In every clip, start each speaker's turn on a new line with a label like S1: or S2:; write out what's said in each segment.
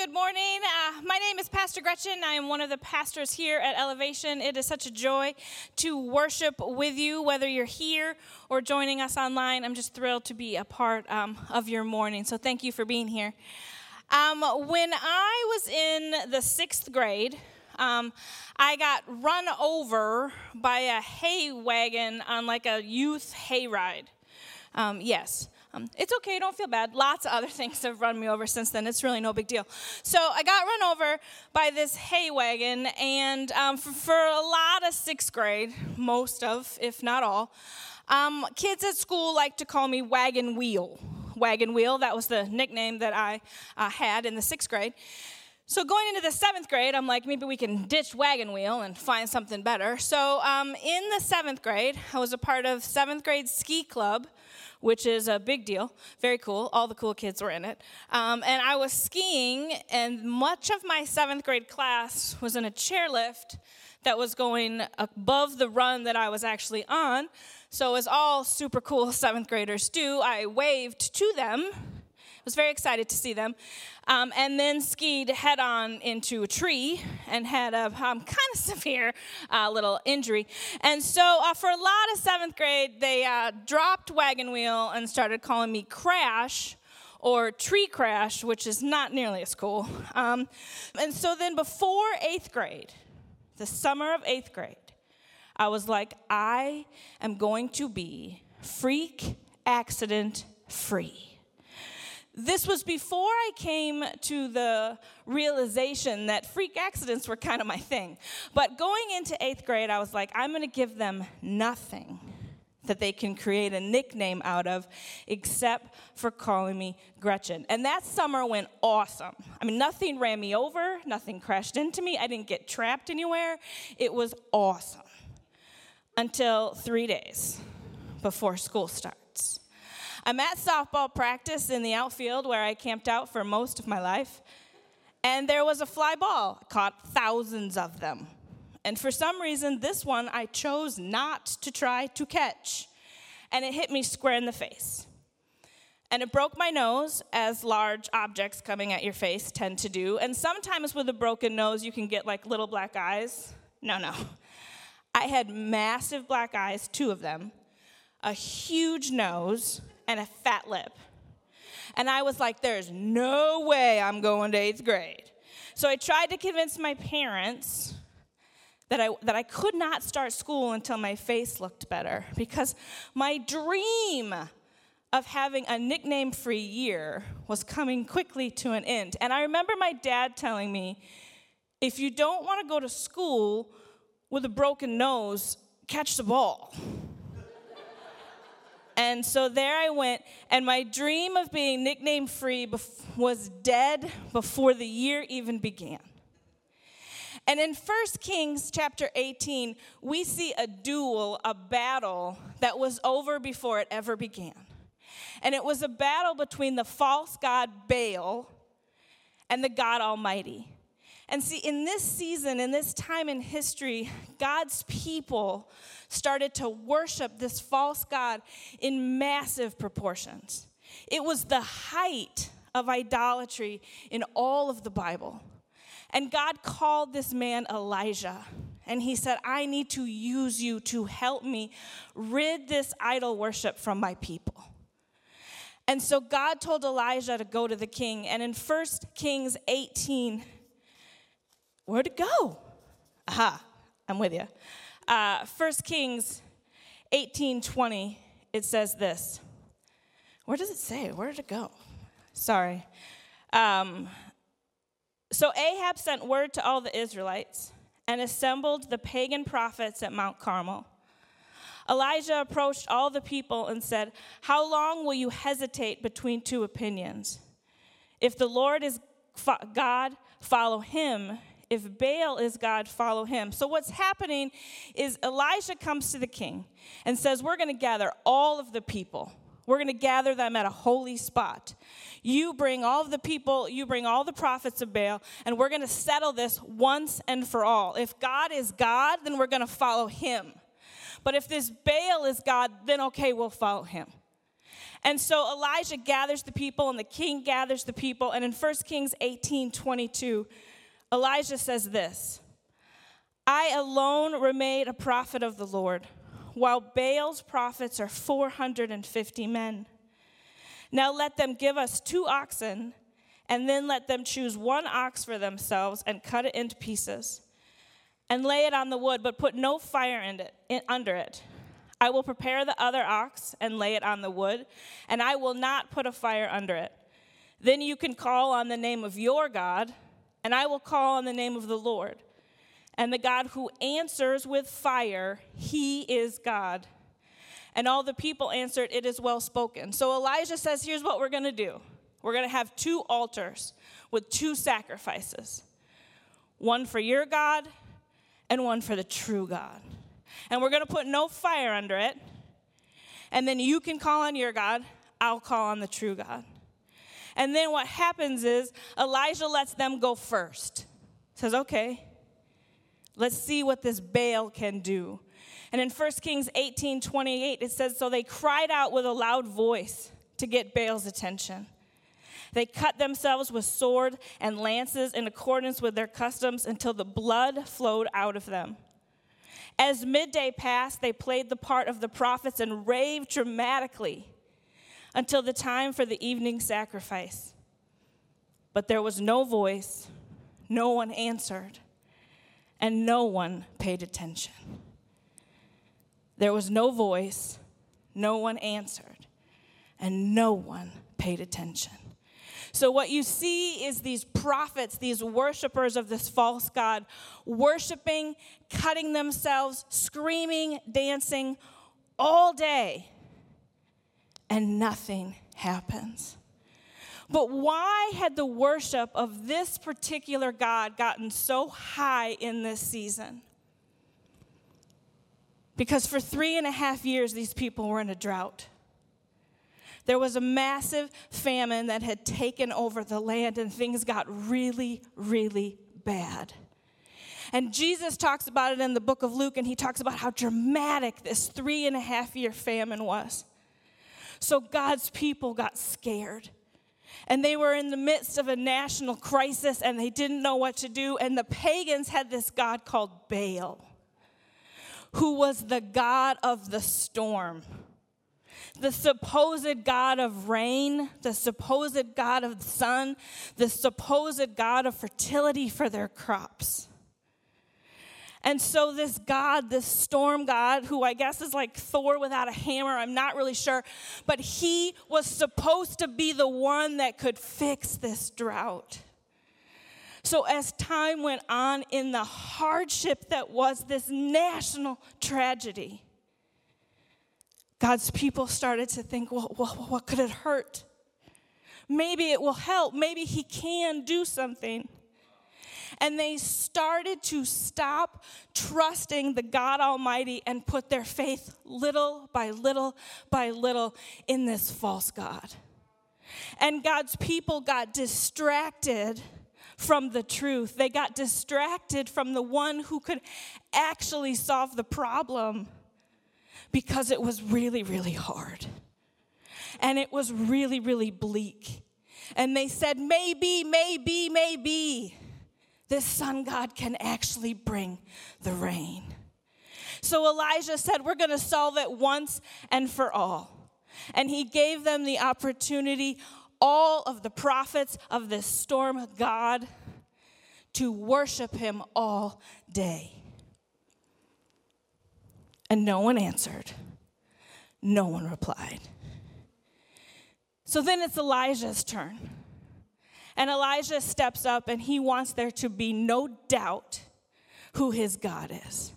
S1: good morning. Uh, my name is Pastor Gretchen. I am one of the pastors here at Elevation. It is such a joy to worship with you, whether you're here or joining us online. I'm just thrilled to be a part um, of your morning. So thank you for being here. Um, when I was in the sixth grade, um, I got run over by a hay wagon on like a youth hayride. Um, yes. Um, it's okay, don't feel bad. Lots of other things have run me over since then. It's really no big deal. So I got run over by this hay wagon, and um, for, for, a lot of sixth grade, most of, if not all, um, kids at school like to call me Wagon Wheel. Wagon Wheel, that was the nickname that I uh, had in the sixth grade. So going into the seventh grade, I'm like, maybe we can ditch wagon wheel and find something better. So um, in the seventh grade, I was a part of seventh grade ski club, which is a big deal. Very cool. All the cool kids were in it. Um, and I was skiing, and much of my seventh grade class was in a chairlift that was going above the run that I was actually on. So, as all super cool seventh graders do, I waved to them. Was very excited to see them, um, and then skied head on into a tree and had a um, kind of severe uh, little injury. And so, uh, for a lot of seventh grade, they uh, dropped wagon wheel and started calling me Crash or tree crash, which is not nearly as cool. Um, and so then before eighth grade, the summer of eighth grade, I was like, I am going to be freak accident free. This was before I came to the realization that freak accidents were kind of my thing. But going into eighth grade, I was like, I'm going to give them nothing that they can create a nickname out of except for calling me Gretchen. And that summer went awesome. I mean, nothing ran me over, nothing crashed into me, I didn't get trapped anywhere. It was awesome until three days before school starts. I'm at softball practice in the outfield where I camped out for most of my life, and there was a fly ball. I caught thousands of them. And for some reason, this one I chose not to try to catch, and it hit me square in the face. And it broke my nose, as large objects coming at your face tend to do. And sometimes with a broken nose, you can get like little black eyes. No, no. I had massive black eyes, two of them, a huge nose, and a fat lip. And I was like, there's no way I'm going to eighth grade. So I tried to convince my parents that I, that I could not start school until my face looked better because my dream of having a nickname free year was coming quickly to an end. And I remember my dad telling me if you don't want to go to school, with a broken nose catch the ball. And so there I went, and my dream of being nickname free bef- was dead before the year even began. And in 1 Kings chapter 18, we see a duel, a battle that was over before it ever began. And it was a battle between the false god Baal and the God Almighty. And see, in this season, in this time in history, God's people started to worship this false God in massive proportions. It was the height of idolatry in all of the Bible. And God called this man Elijah. And he said, I need to use you to help me rid this idol worship from my people. And so God told Elijah to go to the king. And in 1 Kings 18, Where'd it go? Aha, I'm with you. Uh, 1 Kings 18 20, it says this. Where does it say? Where did it go? Sorry. Um, so Ahab sent word to all the Israelites and assembled the pagan prophets at Mount Carmel. Elijah approached all the people and said, How long will you hesitate between two opinions? If the Lord is God, follow him if Baal is God, follow him. So what's happening is Elijah comes to the king and says, We're going to gather all of the people. We're going to gather them at a holy spot. You bring all of the people, you bring all the prophets of Baal, and we're going to settle this once and for all. If God is God, then we're going to follow him. But if this Baal is God, then okay, we'll follow him. And so Elijah gathers the people, and the king gathers the people. And in 1 Kings 18 22, Elijah says this I alone remain a prophet of the Lord, while Baal's prophets are 450 men. Now let them give us two oxen, and then let them choose one ox for themselves and cut it into pieces, and lay it on the wood, but put no fire in it, in, under it. I will prepare the other ox and lay it on the wood, and I will not put a fire under it. Then you can call on the name of your God, and I will call on the name of the Lord. And the God who answers with fire, he is God. And all the people answered, It is well spoken. So Elijah says, Here's what we're going to do we're going to have two altars with two sacrifices one for your God and one for the true God. And we're going to put no fire under it. And then you can call on your God, I'll call on the true God. And then what happens is Elijah lets them go first. Says, okay, let's see what this Baal can do. And in 1 Kings 18 28, it says, So they cried out with a loud voice to get Baal's attention. They cut themselves with sword and lances in accordance with their customs until the blood flowed out of them. As midday passed, they played the part of the prophets and raved dramatically until the time for the evening sacrifice. But there was no voice, no one answered, and no one paid attention. There was no voice, no one answered, and no one paid attention. So, what you see is these prophets, these worshipers of this false God, worshiping, cutting themselves, screaming, dancing all day, and nothing happens. But why had the worship of this particular God gotten so high in this season? Because for three and a half years, these people were in a drought. There was a massive famine that had taken over the land, and things got really, really bad. And Jesus talks about it in the book of Luke, and he talks about how dramatic this three and a half year famine was. So God's people got scared. And they were in the midst of a national crisis and they didn't know what to do. And the pagans had this God called Baal who was the God of the storm, the supposed God of rain, the supposed God of the sun, the supposed God of fertility for their crops. And so, this God, this storm God, who I guess is like Thor without a hammer, I'm not really sure, but he was supposed to be the one that could fix this drought. So, as time went on in the hardship that was this national tragedy, God's people started to think, well, what could it hurt? Maybe it will help. Maybe He can do something. And they started to stop trusting the God Almighty and put their faith little by little by little in this false God. And God's people got distracted from the truth. They got distracted from the one who could actually solve the problem because it was really, really hard. And it was really, really bleak. And they said, maybe, maybe, maybe this sun God can actually bring the rain. So Elijah said, We're going to solve it once and for all. And he gave them the opportunity all of the prophets of this storm God to worship him all day. And no one answered, no one replied. So then it's Elijah's turn. And Elijah steps up and he wants there to be no doubt who his God is.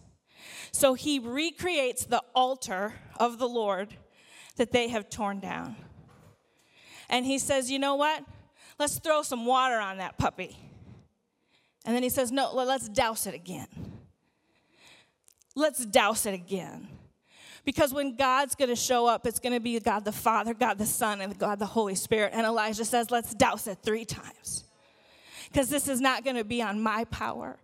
S1: So he recreates the altar of the Lord that they have torn down and he says, You know what? Let's throw some water on that puppy. And then he says, No, let's douse it again. Let's douse it again. Because when God's going to show up, it's going to be God the Father, God the Son, and God the Holy Spirit. And Elijah says, Let's douse it three times. Because this is not going to be on my power.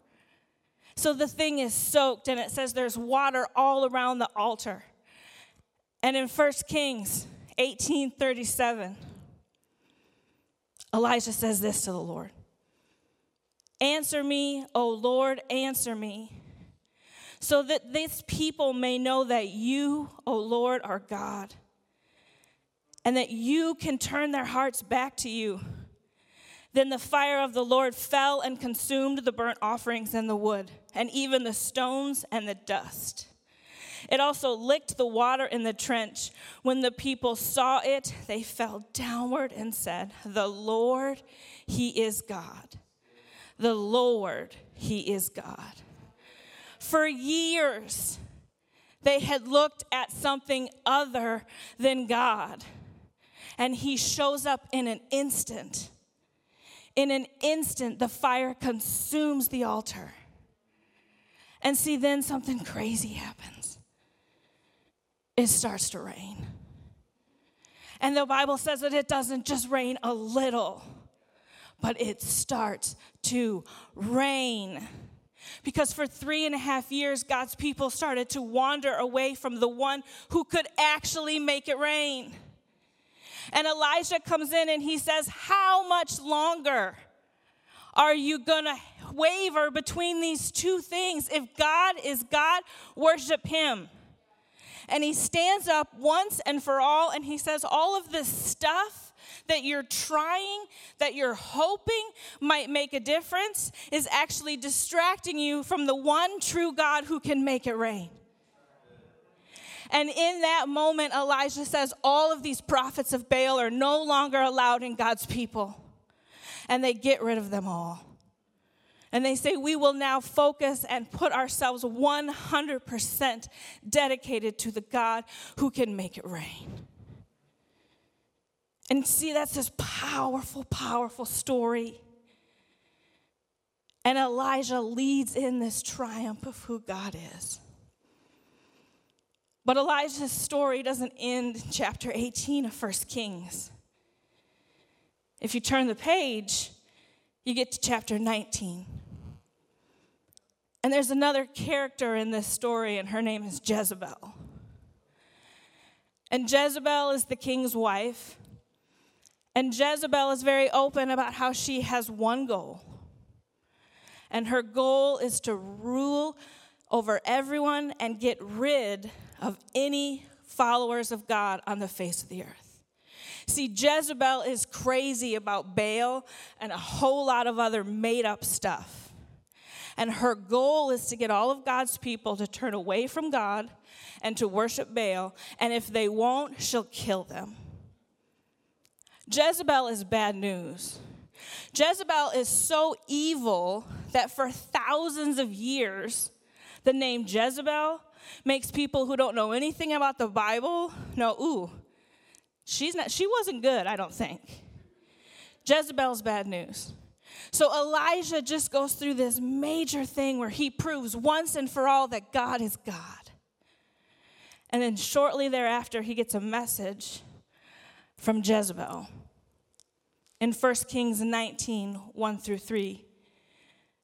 S1: So the thing is soaked, and it says there's water all around the altar. And in 1 Kings 1837, Elijah says this to the Lord Answer me, O Lord, answer me, so that this people may know that you, O Lord, are God, and that you can turn their hearts back to you. Then the fire of the Lord fell and consumed the burnt offerings and the wood, and even the stones and the dust. It also licked the water in the trench. When the people saw it, they fell downward and said, The Lord, He is God. The Lord, He is God. For years, they had looked at something other than God, and He shows up in an instant in an instant, the fire consumes the altar. And see, then something crazy happens. It starts to rain. And the Bible says that it doesn't just rain a little, but it starts to rain. Because for three and a half years, God's people started to wander away from the one who could actually make it rain. And Elijah comes in and he says, How much longer are you going to waver between these two things? If God is God, worship him. And he stands up once and for all and he says, All of this stuff that you're trying, that you're hoping might make a difference, is actually distracting you from the one true God who can make it rain. And in that moment, Elijah says, All of these prophets of Baal are no longer allowed in God's people. And they get rid of them all. And they say, We will now focus and put ourselves 100% dedicated to the God who can make it rain. And see, that's this powerful, powerful story. And Elijah leads in this triumph of who God is. But Elijah's story doesn't end in chapter 18 of 1 Kings. If you turn the page, you get to chapter 19. And there's another character in this story, and her name is Jezebel. And Jezebel is the king's wife. And Jezebel is very open about how she has one goal. And her goal is to rule over everyone and get rid of any followers of God on the face of the earth. See, Jezebel is crazy about Baal and a whole lot of other made up stuff. And her goal is to get all of God's people to turn away from God and to worship Baal. And if they won't, she'll kill them. Jezebel is bad news. Jezebel is so evil that for thousands of years, the name Jezebel makes people who don't know anything about the Bible know, ooh, she's not, she wasn't good, I don't think. Jezebel's bad news. So Elijah just goes through this major thing where he proves once and for all that God is God. And then shortly thereafter, he gets a message from Jezebel in 1 Kings 19 1 through 3.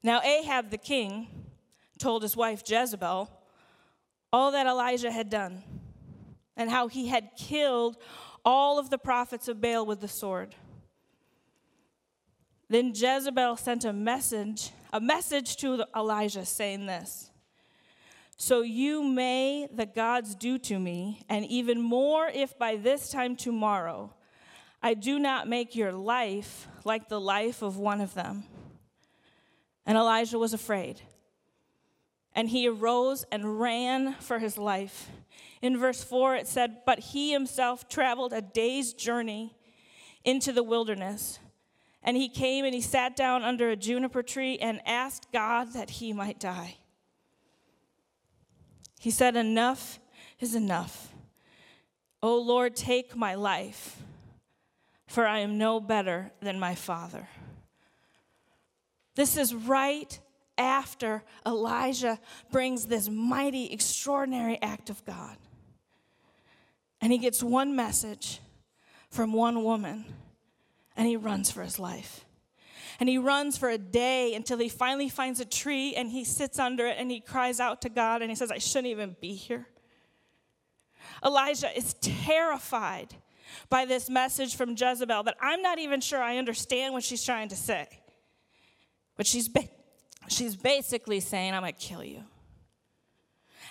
S1: Now, Ahab the king told his wife Jezebel all that Elijah had done and how he had killed all of the prophets of Baal with the sword. Then Jezebel sent a message, a message to Elijah saying this. So you may the gods do to me, and even more if by this time tomorrow I do not make your life like the life of one of them. And Elijah was afraid and he arose and ran for his life. In verse 4, it said, But he himself traveled a day's journey into the wilderness. And he came and he sat down under a juniper tree and asked God that he might die. He said, Enough is enough. O Lord, take my life, for I am no better than my father. This is right after Elijah brings this mighty, extraordinary act of God. And he gets one message from one woman, and he runs for his life. And he runs for a day until he finally finds a tree and he sits under it and he cries out to God and he says, I shouldn't even be here. Elijah is terrified by this message from Jezebel that I'm not even sure I understand what she's trying to say. But she's, ba- she's basically saying, I'm going to kill you.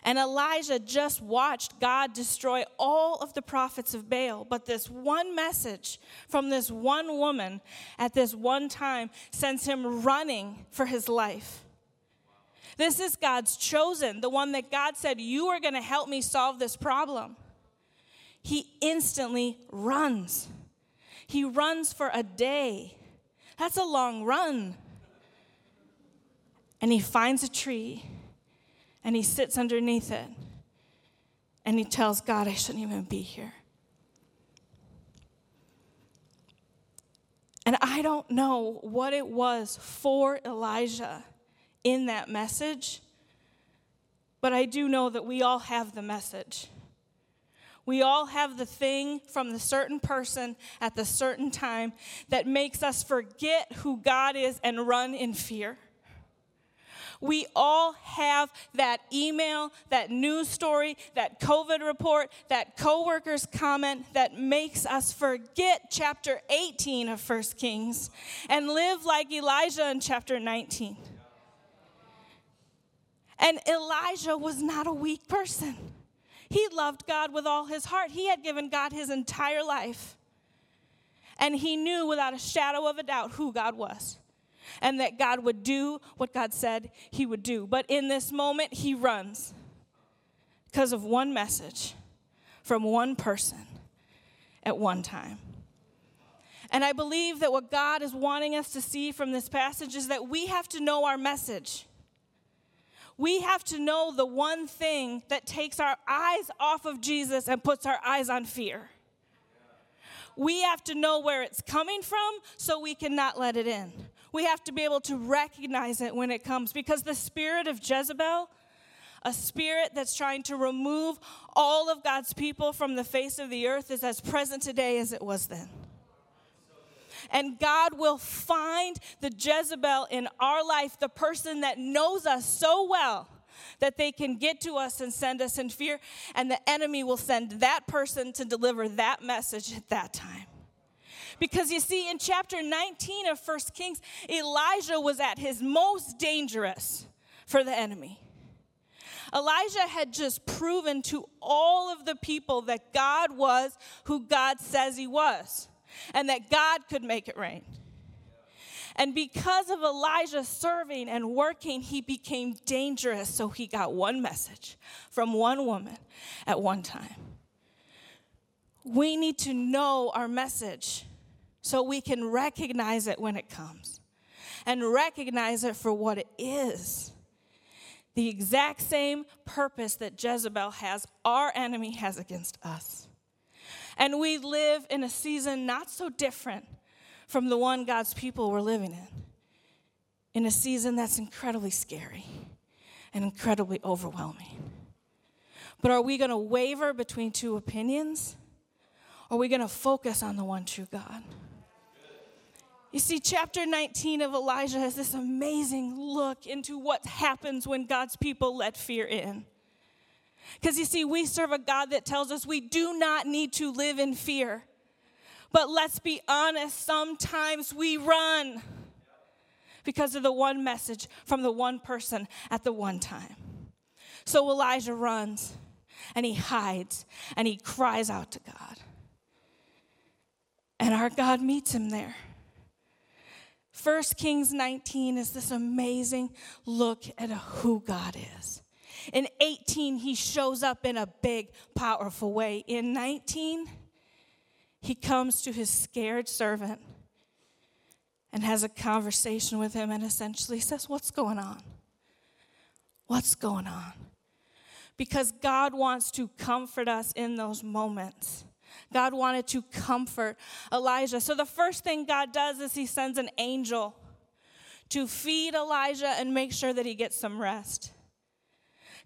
S1: And Elijah just watched God destroy all of the prophets of Baal. But this one message from this one woman at this one time sends him running for his life. This is God's chosen, the one that God said, You are going to help me solve this problem. He instantly runs. He runs for a day. That's a long run. And he finds a tree and he sits underneath it and he tells God, I shouldn't even be here. And I don't know what it was for Elijah in that message, but I do know that we all have the message. We all have the thing from the certain person at the certain time that makes us forget who God is and run in fear. We all have that email, that news story, that COVID report, that coworker's comment that makes us forget chapter 18 of 1 Kings and live like Elijah in chapter 19. And Elijah was not a weak person. He loved God with all his heart. He had given God his entire life. And he knew without a shadow of a doubt who God was and that God would do what God said he would do. But in this moment, he runs because of one message from one person at one time. And I believe that what God is wanting us to see from this passage is that we have to know our message. We have to know the one thing that takes our eyes off of Jesus and puts our eyes on fear. We have to know where it's coming from so we cannot let it in we have to be able to recognize it when it comes because the spirit of Jezebel, a spirit that's trying to remove all of God's people from the face of the earth, is as present today as it was then. And God will find the Jezebel in our life, the person that knows us so well that they can get to us and send us in fear, and the enemy will send that person to deliver that message at that time. Because you see, in chapter 19 of 1 Kings, Elijah was at his most dangerous for the enemy. Elijah had just proven to all of the people that God was who God says he was, and that God could make it rain. And because of Elijah serving and working, he became dangerous. So he got one message from one woman at one time. We need to know our message so we can recognize it when it comes and recognize it for what it is. The exact same purpose that Jezebel has, our enemy has against us. And we live in a season not so different from the one God's people were living in, in a season that's incredibly scary and incredibly overwhelming. But are we going to waver between two opinions? Or are we going to focus on the one true God? You see, chapter 19 of Elijah has this amazing look into what happens when God's people let fear in. Because you see, we serve a God that tells us we do not need to live in fear. But let's be honest, sometimes we run because of the one message from the one person at the one time. So Elijah runs and he hides and he cries out to God. And our God meets him there. 1 Kings 19 is this amazing look at who God is. In 18, he shows up in a big, powerful way. In 19, he comes to his scared servant and has a conversation with him and essentially says, What's going on? What's going on? Because God wants to comfort us in those moments. God wanted to comfort Elijah. So the first thing God does is he sends an angel to feed Elijah and make sure that he gets some rest.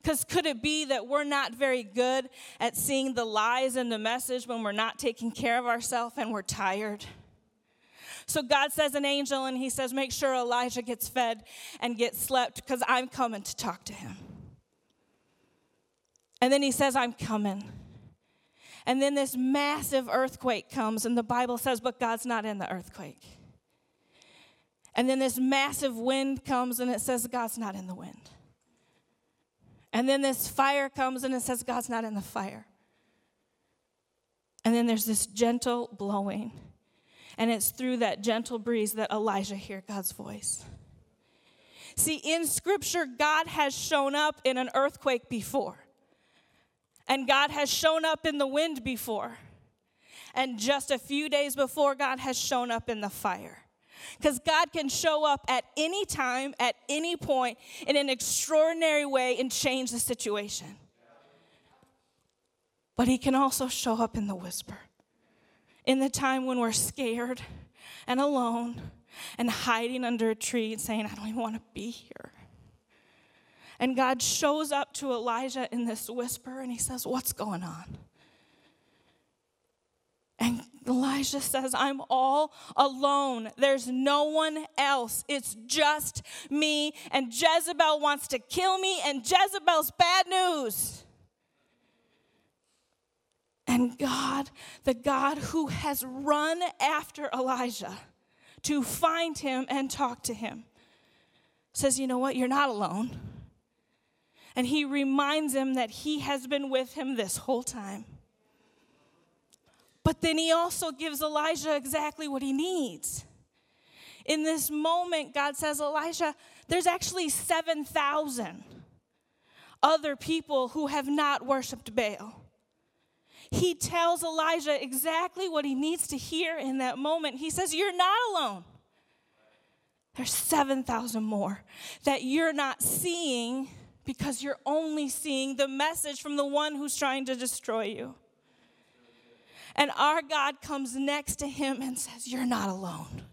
S1: Because could it be that we're not very good at seeing the lies in the message when we're not taking care of ourselves and we're tired? So God says an angel and he says, Make sure Elijah gets fed and gets slept because I'm coming to talk to him. And then he says, I'm coming. And then this massive earthquake comes, and the Bible says, but God's not in the earthquake. And then this massive wind comes, and it says, God's not in the wind. And then this fire comes, and it says, God's not in the fire. And then there's this gentle blowing. And it's through that gentle breeze that Elijah hear God's voice. See, in Scripture, God has shown up in an earthquake before, and God has shown up in the wind before, and just a few days before, God has shown up in the fire. Because God can show up at any time, at any point, in an extraordinary way and change the situation. But He can also show up in the whisper, in the time when we're scared and alone and hiding under a tree and saying, I don't even want to be here. And God shows up to Elijah in this whisper and he says, What's going on? And Elijah says, I'm all alone. There's no one else. It's just me. And Jezebel wants to kill me, and Jezebel's bad news. And God, the God who has run after Elijah, to find him and talk to him. Says, You know what? You're not alone. And he reminds him that he has been with him this whole time. But then he also gives Elijah exactly what he needs. In this moment, God says, Elijah, there's actually 7,000 other people who have not worshiped Baal he tells Elijah exactly what he needs to hear in that moment. He says, You're not alone. There's 7,000 more that you're not seeing because you're only seeing the message from the one who's trying to destroy you. And our God comes next to him and says, You're not alone.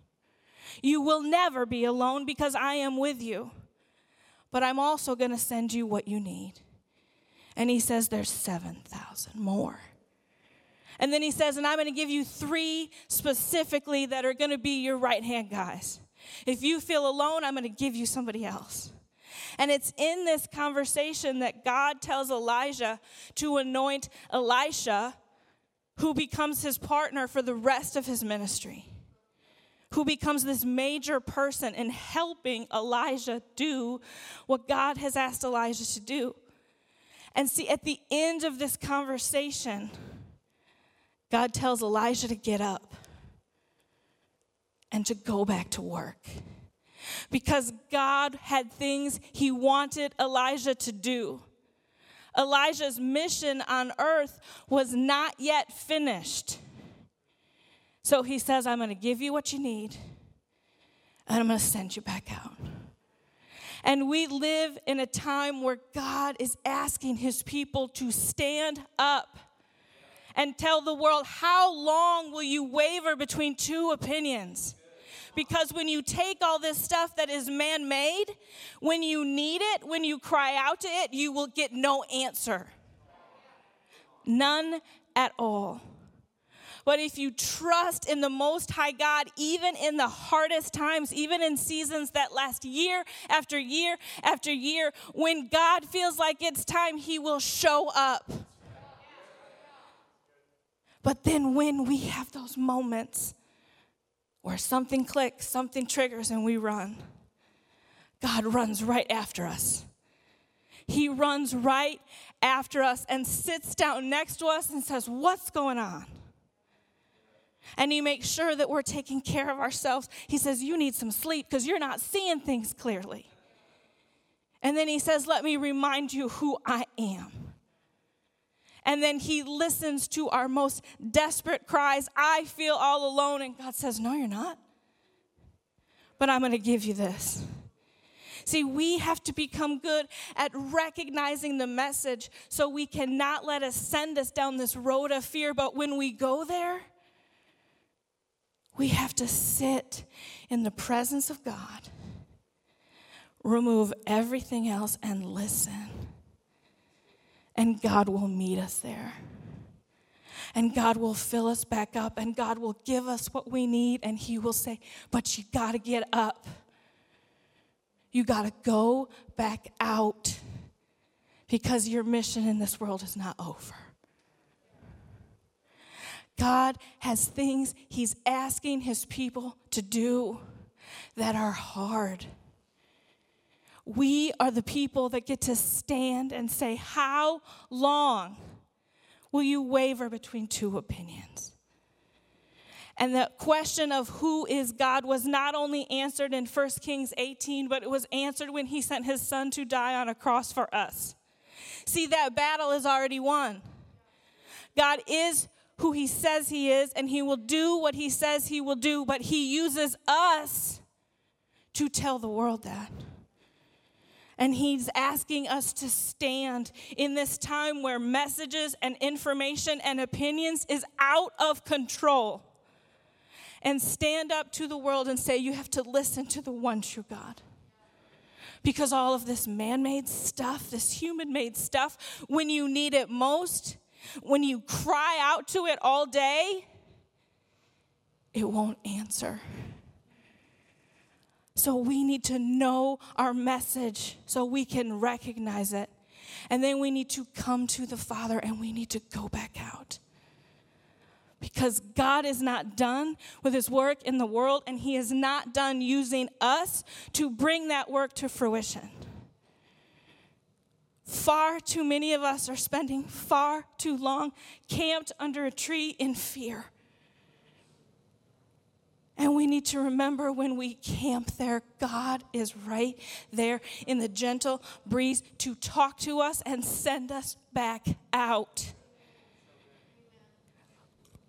S1: You will never be alone because I am with you. But I'm also going to send you what you need. And he says, There's 7,000 more. And then he says, and I'm going to give you three specifically that are going to be your right hand guys. If you feel alone, I'm going to give you somebody else. And it's in this conversation that God tells Elijah to anoint Elisha, who becomes his partner for the rest of his ministry, who becomes this major person in helping Elijah do what God has asked Elijah to do. And see, at the end of this conversation, God tells Elijah to get up and to go back to work. Because God had things he wanted Elijah to do. Elijah's mission on earth was not yet finished. So he says, I'm going to give you what you need, and I'm going to send you back out. And we live in a time where God is asking his people to stand up and tell the world, How long will you waver between two opinions? Because when you take all this stuff that is man made, when you need it, when you cry out to it, you will get no answer. None at all. But if you trust in the Most High God, even in the hardest times, even in seasons that last year after year after year, when God feels like it's time, He will show up. But then when we have those moments where something clicks, something triggers, and we run, God runs right after us. He runs right after us and sits down next to us and says, What's going on? And he makes sure that we're taking care of ourselves. He says, You need some sleep because you're not seeing things clearly. And then he says, Let me remind you who I am. And then he listens to our most desperate cries I feel all alone. And God says, No, you're not. But I'm going to give you this. See, we have to become good at recognizing the message so we cannot let us send us down this road of fear. But when we go there, we have to sit in the presence of God, remove everything else, and listen and God will meet us there. And God will fill us back up, and God will give us what we need, and He will say, But you got to get up. You got to go back out because your mission in this world is not over. God has things He's asking His people to do that are hard. We are the people that get to stand and say, How long will you waver between two opinions? And the question of who is God was not only answered in 1 Kings 18, but it was answered when he sent his son to die on a cross for us. See, that battle is already won. God is who he says he is, and he will do what he says he will do, but he uses us to tell the world that. And he's asking us to stand in this time where messages and information and opinions is out of control. And stand up to the world and say, You have to listen to the one true God. Because all of this man made stuff, this human made stuff, when you need it most, when you cry out to it all day, it won't answer. So we need to know our message so we can recognize it. And then we need to come to the Father and we need to go back out. Because God is not done with his work in the world and he is not done using us to bring that work to fruition. Far too many of us are spending far too long camped under a tree in fear. And we need to remember when we camp there, God is right there in the gentle breeze to talk to us and send us back out.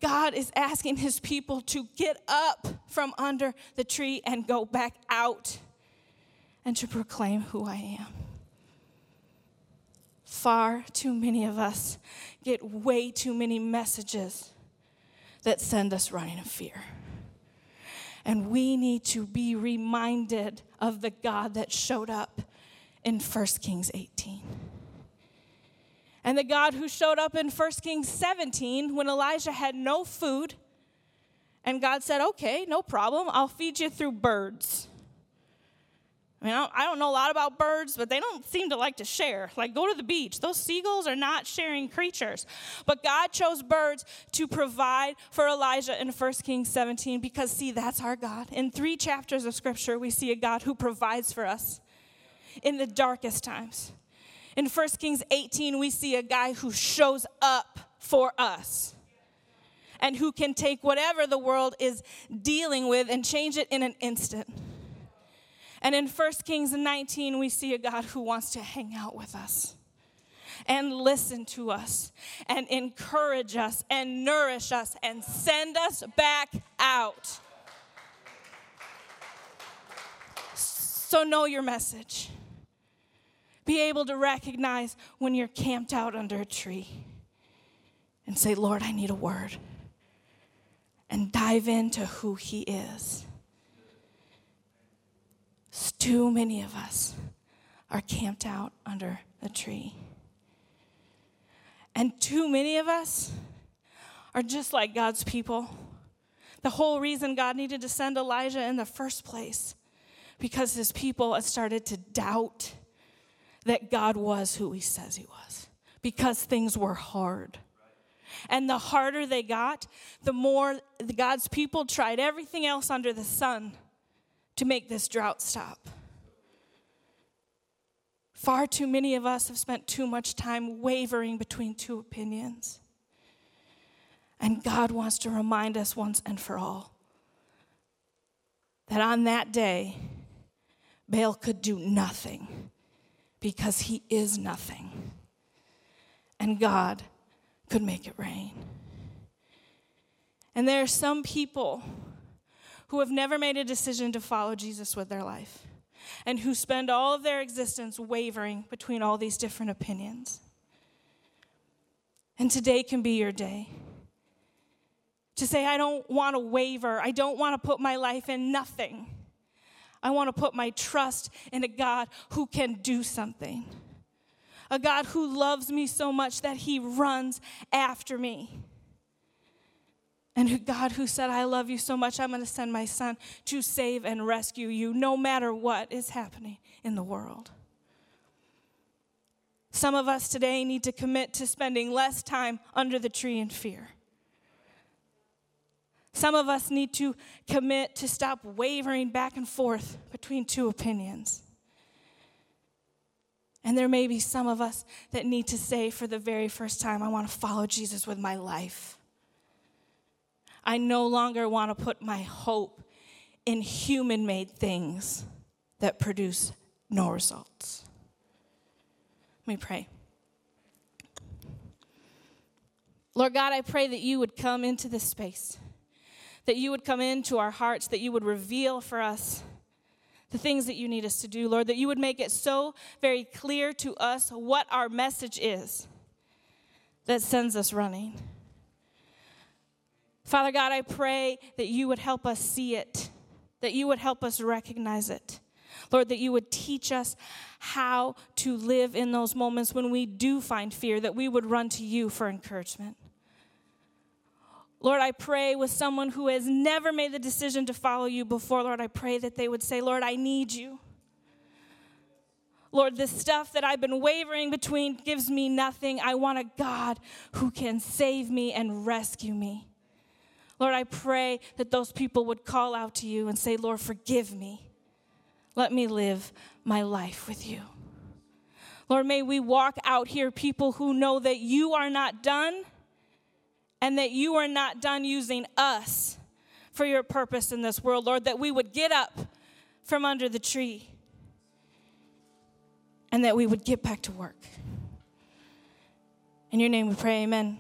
S1: God is asking his people to get up from under the tree and go back out and to proclaim who I am. Far too many of us get way too many messages that send us running in fear. And we need to be reminded of the God that showed up in 1 Kings 18. And the God who showed up in 1 Kings 17 when Elijah had no food. And God said, Okay, no problem. I'll feed you through birds. I mean, I don't know a lot about birds, but they don't seem to like to share. Like, go to the beach. Those seagulls are not sharing creatures. But God chose birds to provide for Elijah in 1 Kings 17 because, see, that's our God. In three chapters of Scripture, we see a God who provides for us in the darkest times. In 1 Kings 18, we see a guy who shows up for us and who can take whatever the world is dealing with and change it in an instant. And in 1 Kings 19, we see a God who wants to hang out with us and listen to us and encourage us and nourish us and send us back out. So, know your message. Be able to recognize when you're camped out under a tree and say, Lord, I need a word. And dive into who He is. Too many of us are camped out under a tree. And too many of us are just like God's people. The whole reason God needed to send Elijah in the first place because his people had started to doubt that God was who he says he was because things were hard. And the harder they got, the more God's people tried everything else under the sun to make this drought stop. Far too many of us have spent too much time wavering between two opinions. And God wants to remind us once and for all that on that day, Baal could do nothing because he is nothing. And God could make it rain. And there are some people who have never made a decision to follow Jesus with their life and who spend all of their existence wavering between all these different opinions. And today can be your day to say, I don't want to waver. I don't want to put my life in nothing. I want to put my trust in a God who can do something. A God who loves me so much that he runs after me. And God, who said, I love you so much, I'm going to send my son to save and rescue you no matter what is happening in the world. Some of us today need to commit to spending less time under the tree in fear, Some of us need to commit to stop wavering back and forth between two opinions. And there may be some of us that need to say for the very first time, I want to follow Jesus with my life. I no longer want to put my hope in human made things that produce no results. Let me pray. Lord God, I pray that you would come into this space, that you would come into our hearts, that you would reveal for us the things that you need us to do, Lord, that you would make it so very clear to us what our message is that sends us running. Father God, I pray that you would help us see it, that you would help us recognize it. Lord, that you would teach us how to live in those moments when we do find fear, that we would run to you for encouragement. Lord, I pray with someone who has never made the decision to follow you before, Lord, I pray that they would say, Lord, I need you. Lord, this stuff that I've been wavering between gives me nothing. I want a God who can save me and rescue me. Lord, I pray that those people would call out to you and say, Lord, forgive me. Let me live my life with you. Lord, may we walk out here people who know that you are not done and that you are not done using us for your purpose in this world, Lord, that we would get up from under the tree and that we would get back to work. In your name we pray, amen.